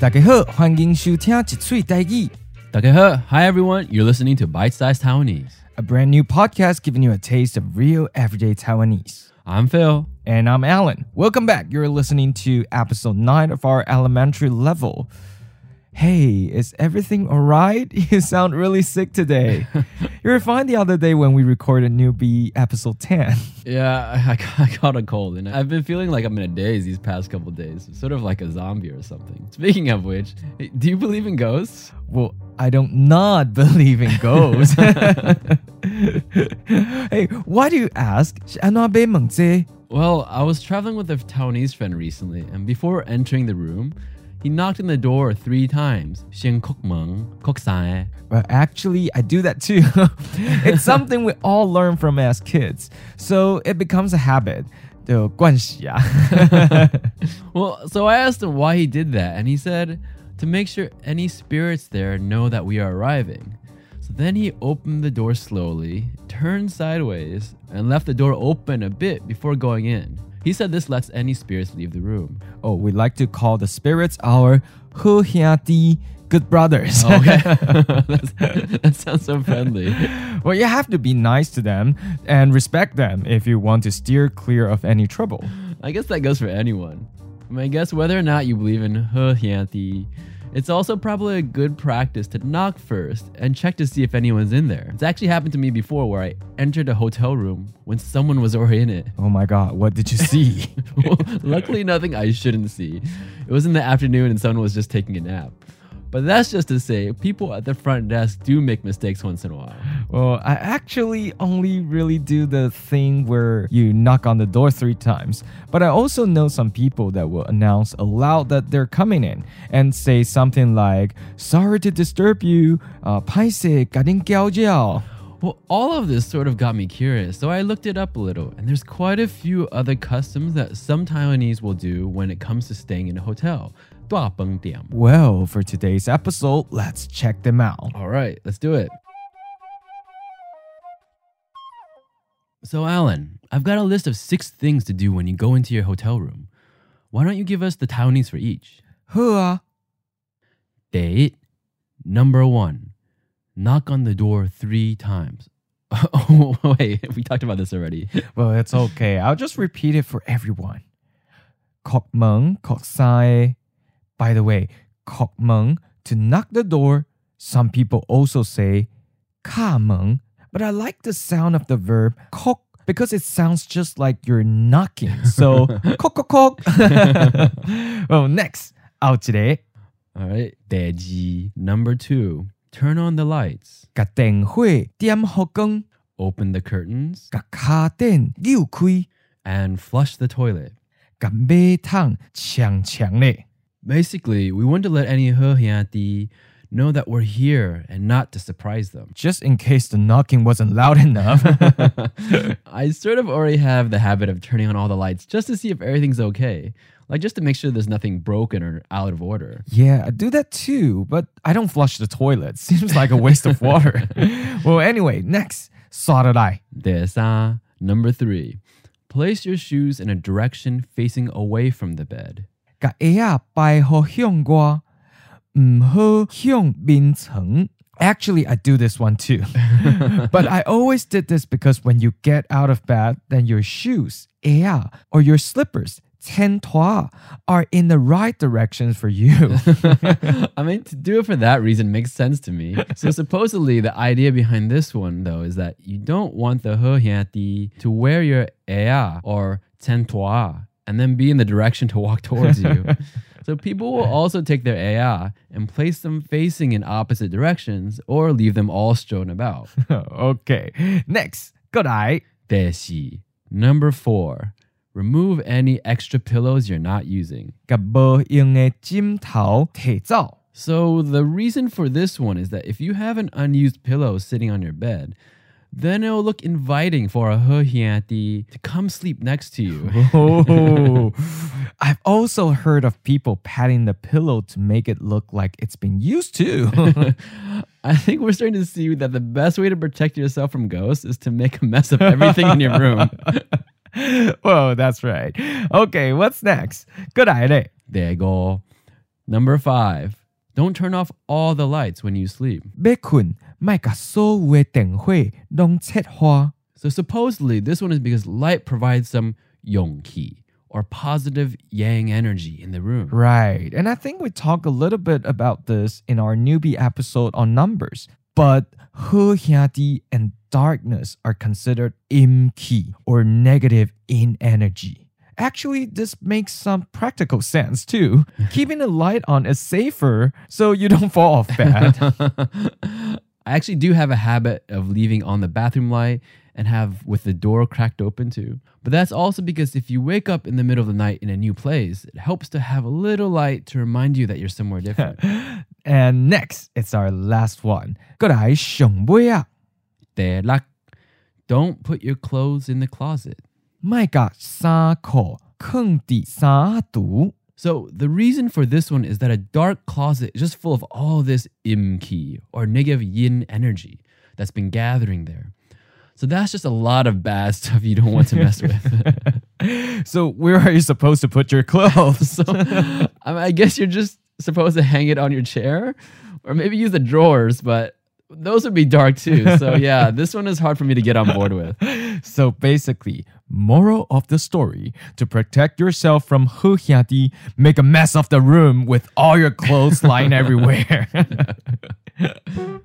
大家好，欢迎收听一嘴台语。大家好, hi everyone. You're listening to Bite Size Taiwanese. a brand new podcast giving you a taste of real everyday Taiwanese. I'm Phil. And I'm Alan. Welcome back. You're listening to episode 9 of our elementary level. Hey, is everything alright? You sound really sick today. you were fine the other day when we recorded Newbie episode 10. Yeah, I, I caught a cold and I've been feeling like I'm in a daze these past couple days, sort of like a zombie or something. Speaking of which, do you believe in ghosts? Well, I don't not believe in ghosts. hey, why do you ask? Well, I was traveling with a Taiwanese friend recently, and before entering the room, he knocked on the door three times. Well, actually, I do that too. it's something we all learn from as kids, so it becomes a habit. well, so I asked him why he did that, and he said to make sure any spirits there know that we are arriving. So then he opened the door slowly, turned sideways, and left the door open a bit before going in. He said this lets any spirits leave the room. Oh, we like to call the spirits our hu good brothers. Oh, okay. that sounds so friendly. Well, you have to be nice to them and respect them if you want to steer clear of any trouble. I guess that goes for anyone. I, mean, I guess whether or not you believe in He it's also probably a good practice to knock first and check to see if anyone's in there. It's actually happened to me before where I entered a hotel room when someone was already in it. Oh my god, what did you see? well, luckily, nothing I shouldn't see. It was in the afternoon and someone was just taking a nap. But that's just to say, people at the front desk do make mistakes once in a while. Well, I actually only really do the thing where you knock on the door three times. But I also know some people that will announce aloud that they're coming in and say something like, Sorry to disturb you, uh, well, all of this sort of got me curious, so I looked it up a little, and there's quite a few other customs that some Taiwanese will do when it comes to staying in a hotel. Well, for today's episode, let's check them out. All right, let's do it. So, Alan, I've got a list of six things to do when you go into your hotel room. Why don't you give us the Taiwanese for each? Hua. Date. Number one, knock on the door three times. oh, wait, we talked about this already. well, it's okay. I'll just repeat it for everyone. Kok meng, kok sai, by the way, kok meng, to knock the door. Some people also say ka meng, but I like the sound of the verb kok because it sounds just like you're knocking. So kok kok kok. well, next out today. All right, 대지 number two. Turn on the lights. Kateng hui diam hokung. Open the curtains. Kakaten liu kui. And flush the toilet. Gambe tang chiang chiang le. Basically, we want to let any He know that we're here and not to surprise them. Just in case the knocking wasn't loud enough. I sort of already have the habit of turning on all the lights just to see if everything's okay. Like just to make sure there's nothing broken or out of order. Yeah, I do that too, but I don't flush the toilet. Seems like a waste of water. well, anyway, next, I. Desa number three. Place your shoes in a direction facing away from the bed 甲鞋仔摆好向外，唔好向面层。Actually, I do this one too. but I always did this because when you get out of bed, then your shoes, 鞋仔 or your slippers, 前拖 are in the right directions for you. I mean, to do it for that reason makes sense to me. So supposedly, the idea behind this one though is that you don't want the he to wear your 鞋仔 or 前拖 and then be in the direction to walk towards you. so people will also take their AI and place them facing in opposite directions or leave them all strewn about. okay. Next, good eye. Number four. Remove any extra pillows you're not using. So the reason for this one is that if you have an unused pillow sitting on your bed, then it will look inviting for a hehiati to come sleep next to you. oh, I've also heard of people patting the pillow to make it look like it's been used to. I think we're starting to see that the best way to protect yourself from ghosts is to make a mess of everything in your room. Whoa, that's right. Okay, what's next? Good idea. There you go. Number five, don't turn off all the lights when you sleep. 要困，莫甲所有的电火拢切花。 So supposedly, this one is because light provides some yongki or positive yang energy in the room. Right. And I think we talked a little bit about this in our newbie episode on numbers. But He Hyati and darkness are considered im ki or negative in energy. Actually, this makes some practical sense too. Keeping the light on is safer so you don't fall off bad. I actually do have a habit of leaving on the bathroom light and have with the door cracked open too. But that's also because if you wake up in the middle of the night in a new place, it helps to have a little light to remind you that you're somewhere different. and next, it's our last one. 过来上尾啊， Telak. Don't put your clothes in the closet. 莫甲衫裤藏伫衫橱。 So the reason for this one is that a dark closet is just full of all this imki or negative yin energy that's been gathering there. So that's just a lot of bad stuff you don't want to mess with. So where are you supposed to put your clothes? so I, mean, I guess you're just supposed to hang it on your chair or maybe use the drawers, but those would be dark too. So yeah, this one is hard for me to get on board with. so basically, moral of the story: to protect yourself from hu hyati, make a mess of the room with all your clothes lying everywhere.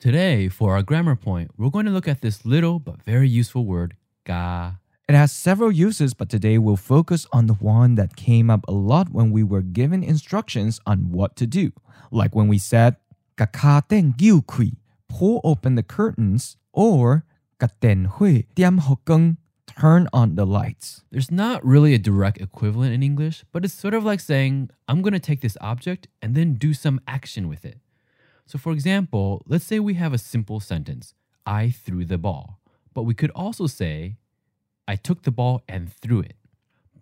Today, for our grammar point, we're going to look at this little but very useful word, ga. It has several uses, but today we'll focus on the one that came up a lot when we were given instructions on what to do. Like when we said, "Kakaten gyu kui," pull open the curtains, or turn on the lights. There's not really a direct equivalent in English, but it's sort of like saying, I'm going to take this object and then do some action with it. So, for example, let's say we have a simple sentence I threw the ball. But we could also say, I took the ball and threw it.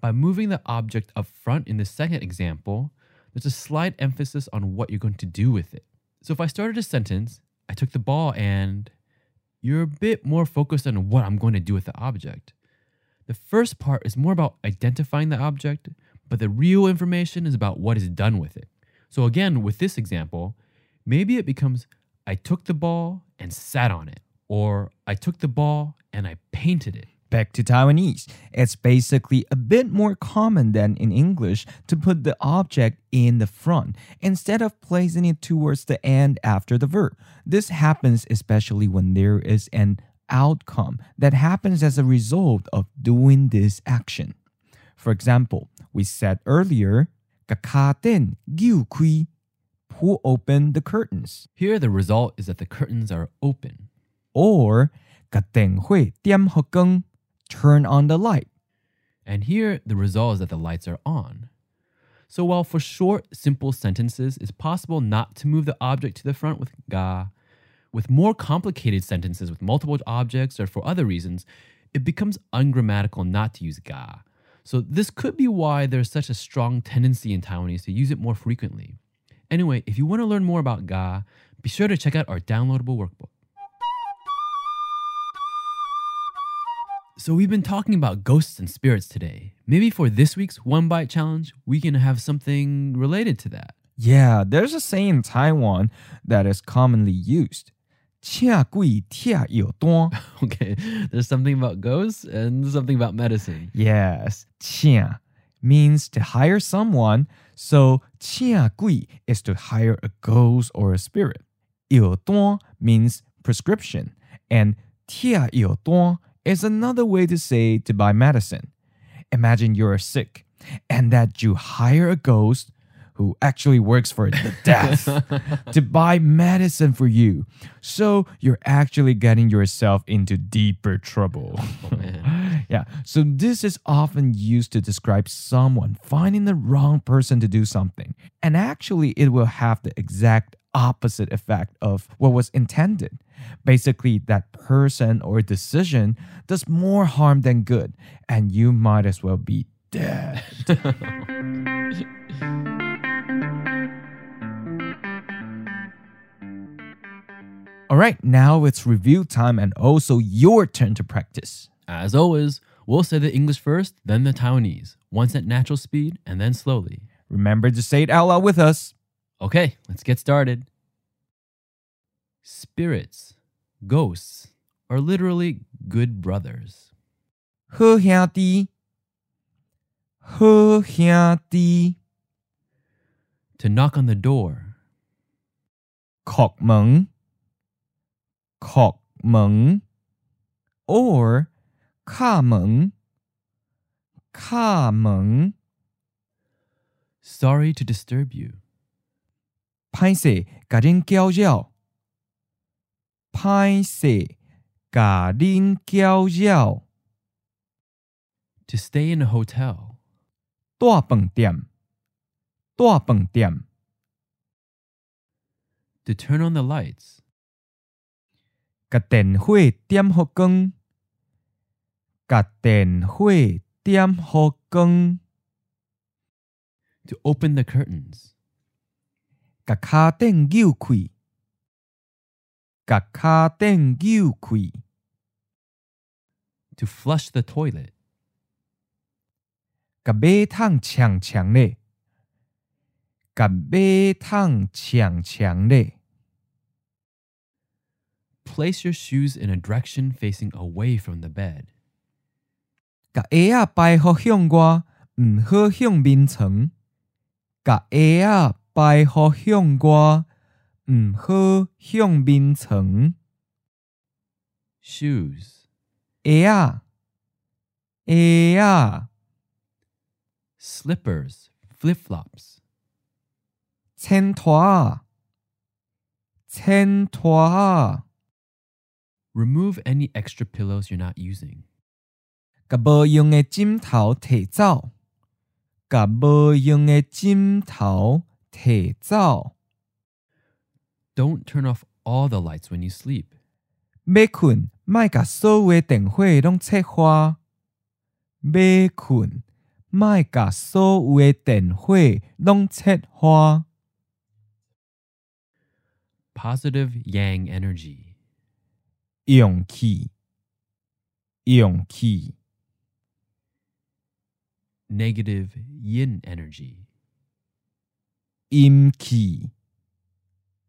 By moving the object up front in the second example, there's a slight emphasis on what you're going to do with it. So, if I started a sentence, I took the ball and you're a bit more focused on what I'm going to do with the object. The first part is more about identifying the object, but the real information is about what is done with it. So, again, with this example, maybe it becomes I took the ball and sat on it, or I took the ball and I painted it. Back to Taiwanese. It's basically a bit more common than in English to put the object in the front instead of placing it towards the end after the verb. This happens especially when there is an outcome that happens as a result of doing this action. For example, we said earlier, kakaten gyu kui, pull open the curtains, Here, the result is that the curtains are open. or katen hui tiam hokeng, turn on the light. And here, the result is that the lights are on. So, while for short, simple sentences, it's possible not to move the object to the front with ga, with more complicated sentences with multiple objects or for other reasons, it becomes ungrammatical not to use ga. So, this could be why there's such a strong tendency in Taiwanese to use it more frequently. Anyway, if you want to learn more about ga, be sure to check out our downloadable workbook. So, we've been talking about ghosts and spirits today. Maybe for this week's One Bite Challenge, we can have something related to that. Yeah, there's a saying in Taiwan that is commonly used. 请鬼贴有单. Okay, there's something about ghosts and something about medicine. Yes, 请 means to hire someone, so 请鬼 is to hire a ghost or a spirit. 有单 means prescription, and 贴有单 is another way to say to buy medicine. Imagine you're sick and that you hire a ghost who actually works for the death to buy medicine for you. So you're actually getting yourself into deeper trouble. Oh, yeah. So this is often used to describe someone finding the wrong person to do something. And actually, it will have the exact opposite effect of what was intended. Basically, that person or decision does more harm than good, and you might as well be dead. All right, now it's review time and also your turn to practice. As always, we'll say the English first, then the Taiwanese. once at natural speed and then slowly. Remember to say it out loud with us. Okay, let's get started. Spirits, ghosts, are literally good brothers. 好兄弟，好兄弟， To knock on the door, 敲门，敲门，or 敲门，敲门， sorry to disturb you. 歹势甲恁搅扰， 歹势甲恁搅扰， To stay in a hotel, 大饭店，大饭店， to turn on the lights, 甲电火点互光，甲电火点互光。 to open the curtains, 甲卡顶扭开， 甲卡顶扭开， to flush the toilet, 甲马桶长长咧，甲马桶长长咧， place your shoes in a direction facing away from the bed, 甲鞋仔摆互向外，毋好向面床。甲鞋仔摆互向外， 毋好向面床。shoes, 鞋啊，鞋啊，slippers, flip flops, 襯拖，襯拖。remove any extra pillows you're not using, 甲无用的枕头摕走，甲无用的枕头摕走。don't turn off all the lights when you sleep, 要困，莫甲所有的电火拢切花。要困，莫甲所有的电火拢切花。 positive yang energy, 勇气，勇气， negative yin energy, 阴气，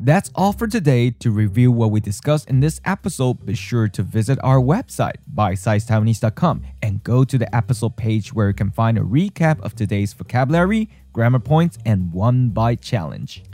that's all for today. To review what we discussed in this episode, be sure to visit our website, bitesizedtaiwanese.com, and go to the episode page where you can find a recap of today's vocabulary, grammar points, and one bite challenge.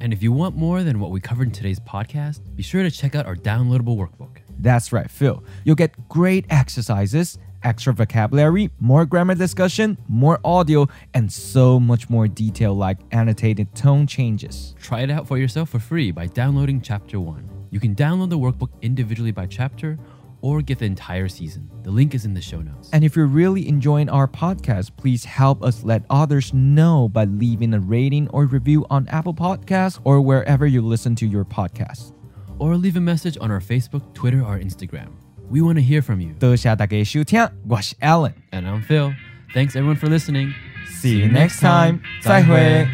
And if you want more than what we covered in today's podcast, be sure to check out our downloadable workbook. That's right, Phil. You'll get great exercises, extra vocabulary, more grammar discussion, more audio, and so much more detail like annotated tone changes. Try it out for yourself for free by downloading Chapter 1. You can download the workbook individually by chapter or get the entire season. The link is in the show notes. And if you're really enjoying our podcast, please help us let others know by leaving a rating or review on Apple Podcasts or wherever you listen to your podcasts. Or leave a message on our Facebook, Twitter, or Instagram. We want to hear from you. 多谢大家收听，我是 Alan。 And I'm Phil. Thanks everyone for listening. See you next time. 再会。